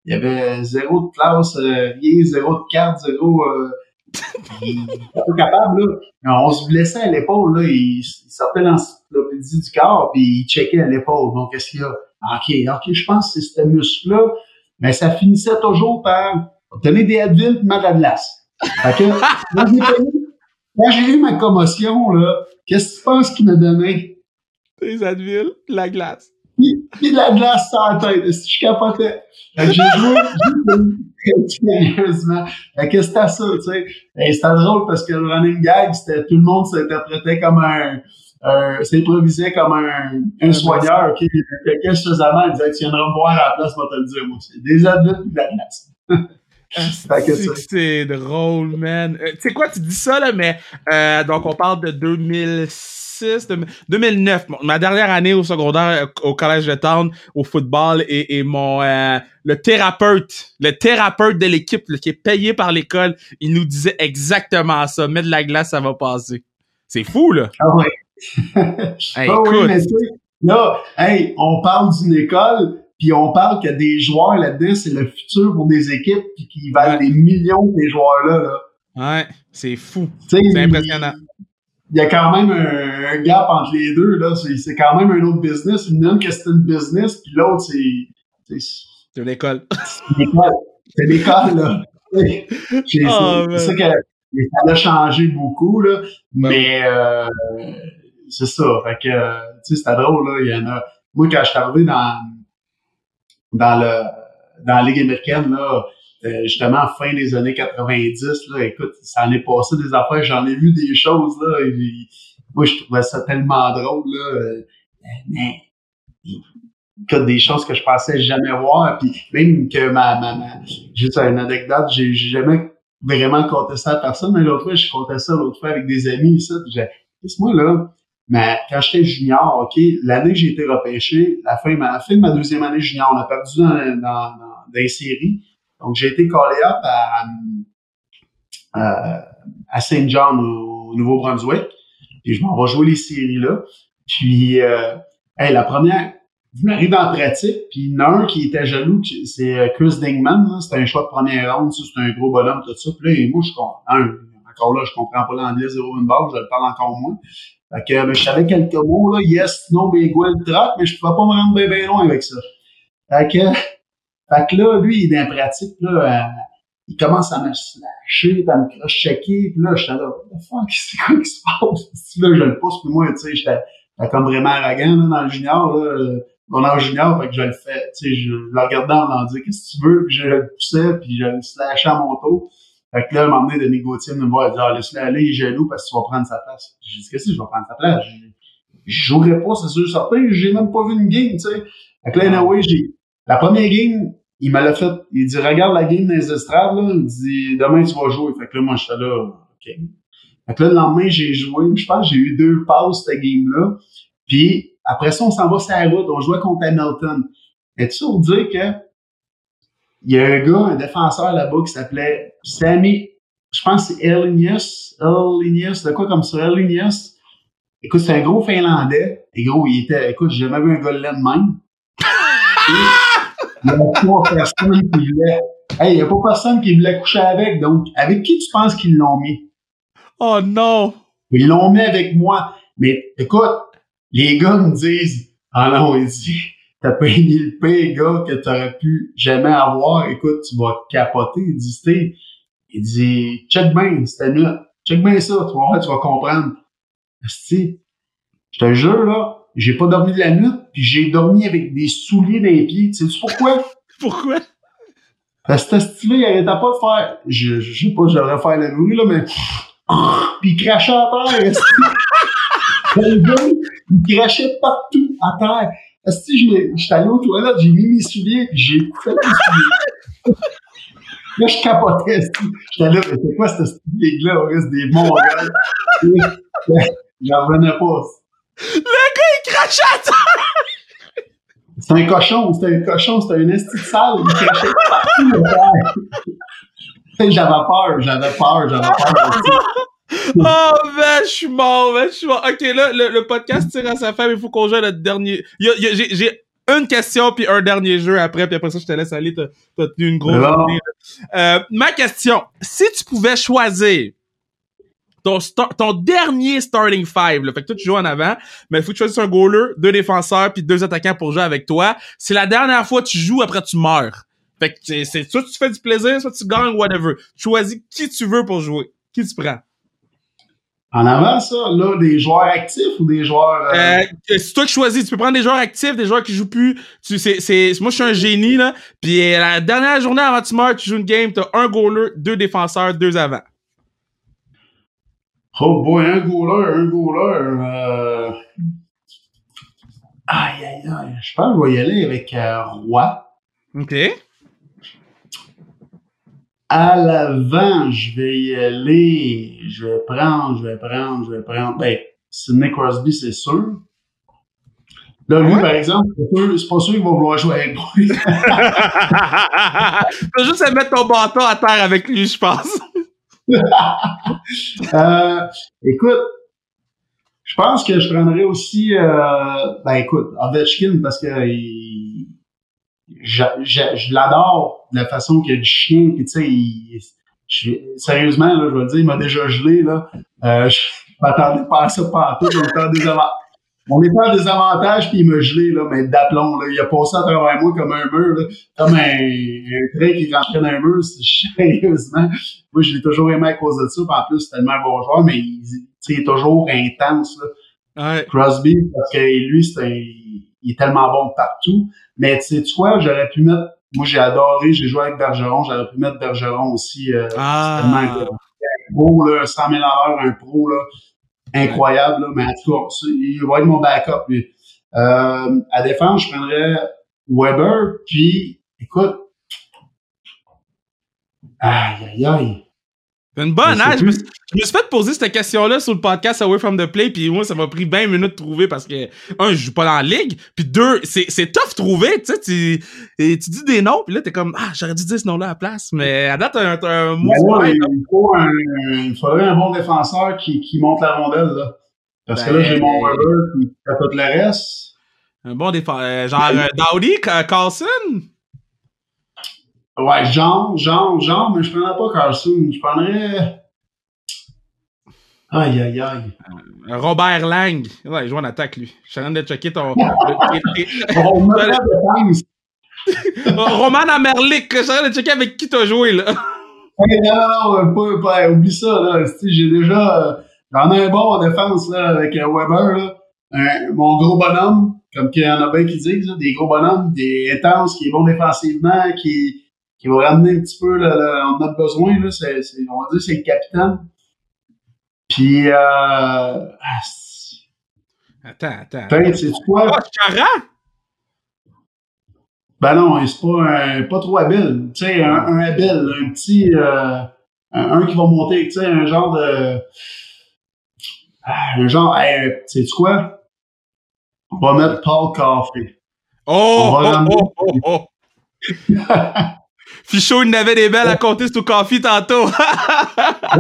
il y avait zéro de classe, euh, rien, zéro de carte, zéro, euh, (laughs) il pas capable, là. On se blessait à l'épaule, là. Il, il sortait l'encyclopédie du corps, puis il checkait à l'épaule. Donc, qu'est-ce qu'il y a? OK, OK, je pense que c'est ce muscle-là. Mais ça finissait toujours par donner des et mettre de la glace. Fait que, quand j'ai eu ma commotion, là, qu'est-ce que tu penses qu'il m'a donné? Des Advil, la glace. Puis, de la glace sur la tête. Je capotais. Fait que j'ai joué, sérieusement. Fait que c'était ça, tu sais. Et c'était drôle parce que le running gag, c'était, tout le monde s'interprétait comme un, euh, s'improvisait comme un, un soigneur, ok? Quelqu'un suffisamment, il disait, tu viendras me voir à la place, moi te le dire, moi. C'est des adultes de la glace. (laughs) c'est drôle, man. Euh, tu sais quoi, tu dis ça, là, mais euh, donc on parle de 2006, 2009, ma dernière année au secondaire euh, au collège de Town, au football, et, et mon le thérapeute, le thérapeute de l'équipe qui est payé par l'école, il nous disait exactement ça. Mets de la glace, ça va passer. C'est fou, là. Ah ouais. (laughs) hey, ah oui, mais là, hey, on parle d'une école, puis on parle que des joueurs là-dedans, c'est le futur pour des équipes puis qui valent des millions des joueurs-là. Là. Ouais, c'est fou. C'est impressionnant. Il y a quand même un, gap entre les deux. là. C'est quand même un autre business. Une que c'est une business, puis l'autre, c'est... C'est (laughs) une école. C'est une école. C'est l'école, là. Oh, c'est ça que ça a changé beaucoup, là. Mais euh, c'est ça. Fait que, tu sais, c'était drôle, là. Il y en a... Moi, quand je suis arrivé dans dans le dans la Ligue américaine, là, euh, justement, fin des années 90, là, écoute, ça en est passé des affaires, j'en ai vu des choses, là, moi, je trouvais ça tellement drôle, là, euh, mais, écoute, des choses que je pensais jamais voir, puis même que ma, ma, ma juste une anecdote, j'ai jamais vraiment compté ça à personne, mais l'autre fois, je comptais ça l'autre fois avec des amis, ça, j'ai, moi, là, mais quand j'étais junior, OK, l'année que j'ai été repêché, la fin, la fin de ma deuxième année junior, on a perdu dans, dans, dans, des séries. Donc, j'ai été callé up à, à, à Saint John au, Nouveau-Brunswick. Puis je m'en vais jouer les séries là. Puis euh, hey, la première, je m'arrive en pratique, puis il y en a un qui était jaloux, c'est euh, Chris Dingman, c'était un choix de première ronde, c'est un gros bonhomme, tout ça. Puis là, moi, je comprends. Encore là, je comprends pas l'anglais zéro une barre, je le parle encore moins. Fait que, mais je savais quelques mots, là, yes, no, big well, troc, mais je pouvais pas me rendre bien, bien loin avec ça. Fait que, fait que là, lui, il est dans pratique, là, euh, il commence à me slasher, à me cross-checker, puis là, j'étais là, what the fuck, (laughs) c'est quoi qui se passe? Là, je le pousse, puis moi, tu sais, j'étais comme vraiment arrogant, là, dans le junior, là, mon âge junior, fait que je le fais, tu sais, je le regardais en disant, qu'est-ce que tu veux, puis je le poussais, puis je le slashais à mon tour. Fait que là, à un moment donné, Denis Gauthier me voit, il dit, ah, laisse-le aller, il est jaloux parce que tu vas prendre sa place. J'ai dit, qu'est-ce que je vais prendre sa place? Je jouerai pas, c'est sûr certain, j'ai même pas vu une game, tu sais. Fait que là, anyway, j'ai, la première game, il m'a fait, il dit, regarde la game dans les estrades, là, il dit, demain, tu vas jouer. Fait que là, moi, j'étais là, OK. Fait que là, le lendemain, j'ai joué, je pense, j'ai eu deux passes, cette game-là. Puis, après ça, on s'en va sur la route, on jouait contre Hamilton. Et tu sais, on dire que, il y a un gars, un défenseur là-bas qui s'appelait Sammy, je pense que c'est Elinius, Elinius, de quoi comme ça, Elinius. Écoute, c'est un gros Finlandais. Et gros, il était, écoute, j'ai jamais vu un gars de même. (laughs) il n'y a pas personne qui voulait, hey, il n'y a pas personne qui voulait coucher avec. Donc, avec qui tu penses qu'ils l'ont mis? Oh non! Ils l'ont mis avec moi. Mais écoute, les gars me disent, ah non, il dit, t'as payé le pire gars que t'aurais pu jamais avoir. Écoute, tu vas capoter. Il dit, Steve, il dit, check bien, c'était nuit. Check bien ça, tu vas tu vas comprendre. je te jure, là, j'ai pas dormi de la nuit, puis j'ai dormi avec des souliers dans les pieds. Tu sais pourquoi? (laughs) pourquoi? Parce que ce il arrêtait pas de faire, je, je sais pas, j'aurais faire le bruit, là, mais, (laughs) puis il crachait à terre, (laughs) il crachait partout à terre. Si j'étais allé aux toilettes, j'ai mis mes souliers, puis j'ai fait mes souliers. (laughs) Là, je capotais. J'étais là, mais c'est quoi cette ligue-là? On reste des bons gars. J'en revenais pas. Le gars, il crachait à terre! C'est un cochon, c'était un cochon, c'était un esti sale. Il crachait partout J'avais peur, j'avais peur, j'avais peur (laughs) oh, je suis mort, je suis mort. Ok, là, le, podcast tire à sa fin, il faut qu'on joue notre dernier. J'ai une question puis un dernier jeu après, puis après ça, je te laisse aller. T'as as tenu une grosse. Euh, ma question, si tu pouvais choisir ton, ton dernier starting five, là, fait que toi, tu joues en avant, mais il faut que tu choisisses un goaler, deux défenseurs, puis deux attaquants pour jouer avec toi. C'est la dernière fois que tu joues, après tu meurs. Fait que c'est soit tu fais du plaisir, soit tu gagnes, whatever. Tu choisis qui tu veux pour jouer. Qui tu prends? En avant, ça, là, des joueurs actifs ou des joueurs. Euh... Euh, c'est toi qui choisis. Tu peux prendre des joueurs actifs, des joueurs qui jouent plus. Tu, c'est, c'est, moi, je suis un génie, là. Puis euh, la dernière journée avant tu meurs, tu joues une game, t'as un goaler, deux défenseurs, deux avant. Oh boy, un goaler, un goaler. Euh... Aïe, aïe, aïe. Je pense que je vais y aller avec Roy. OK. À l'avant, je vais y aller. Je vais prendre, je vais prendre, je vais prendre. Ben, Sidney Crosby, c'est sûr. Là, lui, par exemple, c'est pas sûr qu'il va vouloir jouer avec moi. (laughs) T'as juste à mettre ton bâton à terre avec lui, je pense. (laughs) euh, écoute, je pense que je prendrais aussi, euh, ben écoute, Ovechkin parce que il, je, je, je l'adore de la façon qu'il a du chien, puis tu sais, sérieusement, là, je vais dire, il m'a déjà gelé, là. Euh, je (laughs) m'attendais pas à ça partout, on était en désavantage. On était en désavantage, puis il m'a gelé, là, mais d'aplomb, là. Il a passé à travers moi comme un mur, là, comme un, un train qui rentrait dans un mur, (laughs) sérieusement. Moi, je l'ai toujours aimé à cause de ça, puis en plus, c'est tellement un bon joueur, mais il, il est toujours intense, là. Ouais. Crosby, parce que lui, c'est un, il est tellement bon partout. Mais tu sais quoi, j'aurais pu mettre. Moi, j'ai adoré, j'ai joué avec Bergeron, j'aurais pu mettre Bergeron aussi. Euh, ah. tellement un pro, là, 100 000 heures, un pro, là, incroyable. Là, mais en tout cas, il va être mon backup. Lui. Euh, à défense, je prendrais Weber, puis écoute. Aïe, aïe, aïe. Une bonne, hein? Je me, suis, je me, suis fait poser cette question-là sur le podcast Away from the Play, puis moi, ça m'a pris 20 minutes de trouver parce que, un, je joue pas dans la ligue, puis deux, c'est, c'est tough trouver, tu sais, tu, et tu dis des noms, puis là, t'es comme, ah, j'aurais dû dire ce nom-là à la place, mais à date, t'as un, un mot. Ben il, faut un, il faudrait un bon défenseur qui, qui monte la rondelle, là. Parce ben, que là, j'ai mon Weber qui fait tout le reste. Un bon défenseur, euh, genre euh, Dowdy, Carlson? Ouais, genre, genre, genre, mais je prendrais pas Carlson. Je prendrais. Aïe, aïe, aïe. Euh, Robert Lang. Ouais, il joue en attaque, lui. Je suis en train de checker ton. (laughs) (laughs) Roman Amerlik. Je suis en train de checker avec qui t'as joué, là. non, non, non, pas, pas, oublie ça, là. J'ai déjà. J'en ai un bon en défense, là, avec Weber, là. Un, mon gros bonhomme, comme qu'il y en a bien qui disent, là, des gros bonhommes, des intenses, qui est bon défensivement, qui qui va ramener un petit peu, là, on a besoin, là, c'est, on va dire c'est le capitaine. Puis, euh, ah, attends, attends. Ben, c'est quoi? Oh? Ben non, c'est pas un, pas trop habile. Tu sais, un, un habile, un petit, euh, un, un, qui va monter, tu sais, un genre de, ah, un genre, hey, sais quoi? On va mettre Paul Coffey. Oh! On va oh, oh, oh, oh. (laughs) (laughs) Fichot, il n'avait des belles à compter sur Coffee tantôt. (laughs) ah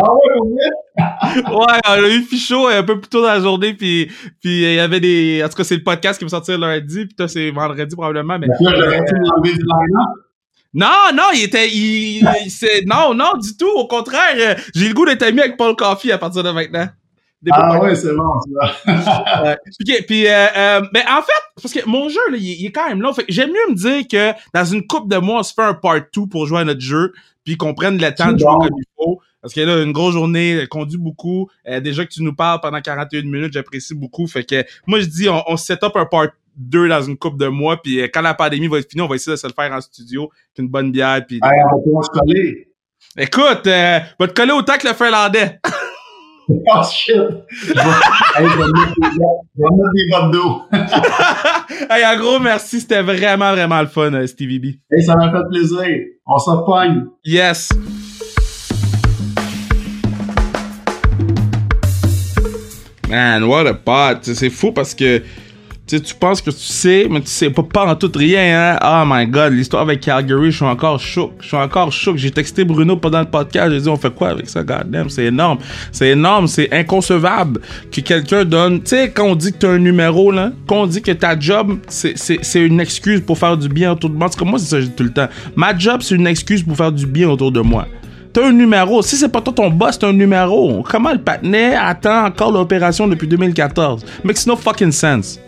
ouais, on a eu Fichot un peu plus tôt dans la journée, puis, puis il y avait des... En tout cas, c'est le podcast qui va sortir lundi, puis toi, c'est vendredi probablement. Mais... Non, non, il était, il, c'est, non, non, du tout. Au contraire, j'ai le goût d'être ami avec Paul Coffey à partir de maintenant. Ah ouais, c'est bon, c'est bon. puis, puis euh, euh, ben, en fait, parce que mon jeu, là, il, est quand même long. Fait j'aime mieux me dire que dans une coupe de mois, on se fait un part 2 pour jouer à notre jeu, puis qu'on prenne le temps de jouer comme il faut. Parce que là, une grosse journée, conduit beaucoup. Euh, déjà que tu nous parles pendant 41 minutes, j'apprécie beaucoup. Fait que moi, je dis, on, on set up un part 2 dans une coupe de mois, puis quand la pandémie va être finie, on va essayer de se le faire en studio, avec une bonne bière. Puis... on va se coller. Écoute, euh, va te coller autant que le Finlandais. (laughs) (laughs) Oh shit! Je vais, hey, je vais mettre des, bottes d'eau. (laughs) hey, un gros merci, c'était vraiment, vraiment le fun, euh, Stevie B. Hey, ça m'a fait plaisir. On s'en pogne. Yes! Man, what a pot! C'est fou parce que tu, tu penses que tu sais, mais tu sais pas, pas en tout rien, hein? Oh my god, l'histoire avec Calgary, je suis encore choqué. Je suis encore choqué. J'ai texté Bruno pendant le podcast, j'ai dit, on fait quoi avec ça? Goddamn, c'est énorme. C'est énorme, c'est inconcevable que quelqu'un donne. Tu sais, quand on dit que t'as un numéro, là, quand on dit que ta job, c'est une excuse pour faire du bien autour de moi. C'est comme moi, c'est ça, dis tout le temps. Ma job, c'est une excuse pour faire du bien autour de moi. T'as un numéro. Si c'est pas toi ton boss, t'as un numéro. Comment le patinet attend encore l'opération depuis 2014? Makes no fucking sense.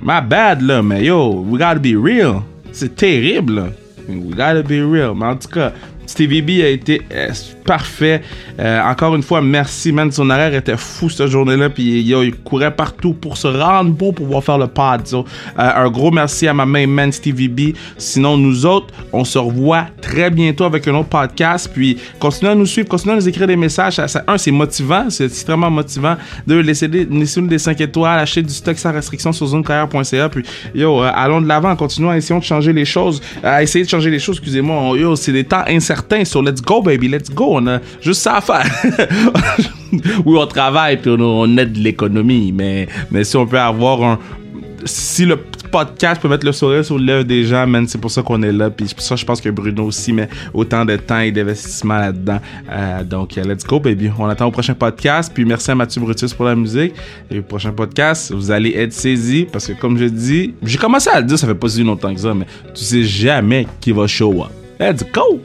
My bad, là, mais yo, we gotta be real. C'est terrible, là. We gotta be real. Mais en tout cas, Stevie B a été euh, parfait. Euh, encore une fois, merci, man. Son horaire était fou cette journée-là. Puis yo, il courait partout pour se rendre pour pouvoir faire le pod. Euh, un gros merci à ma main man Stevie B. Sinon, nous autres, on se revoit très bientôt avec un autre podcast. Puis continuez à nous suivre, continuez à nous écrire des messages. Ça, un, c'est motivant, c'est extrêmement motivant. Deux, laissez-nous des 5 étoiles, achetez du stock sans restriction sur zonecarrière.ca. Puis yo, allons de l'avant, continuons à essayer de changer les choses. À essayer de changer les choses, excusez-moi. Yo, c'est des temps incertains. So let's go, baby, let's go. On a juste ça à faire. (laughs) oui, on travaille puis on, on aide l'économie, mais, mais si on peut avoir un. Si le podcast peut mettre le sourire sur le lèvre des gens, man, c'est pour ça qu'on est là. Puis pour ça je pense que Bruno aussi met autant de temps et d'investissement là-dedans. Euh, donc, let's go, baby. On attend au prochain podcast. Puis merci à Mathieu Brutus pour la musique. Et au prochain podcast, vous allez être saisis parce que, comme je dis, j'ai commencé à le dire, ça fait pas si longtemps que ça, mais tu sais jamais qui va show. Let's go!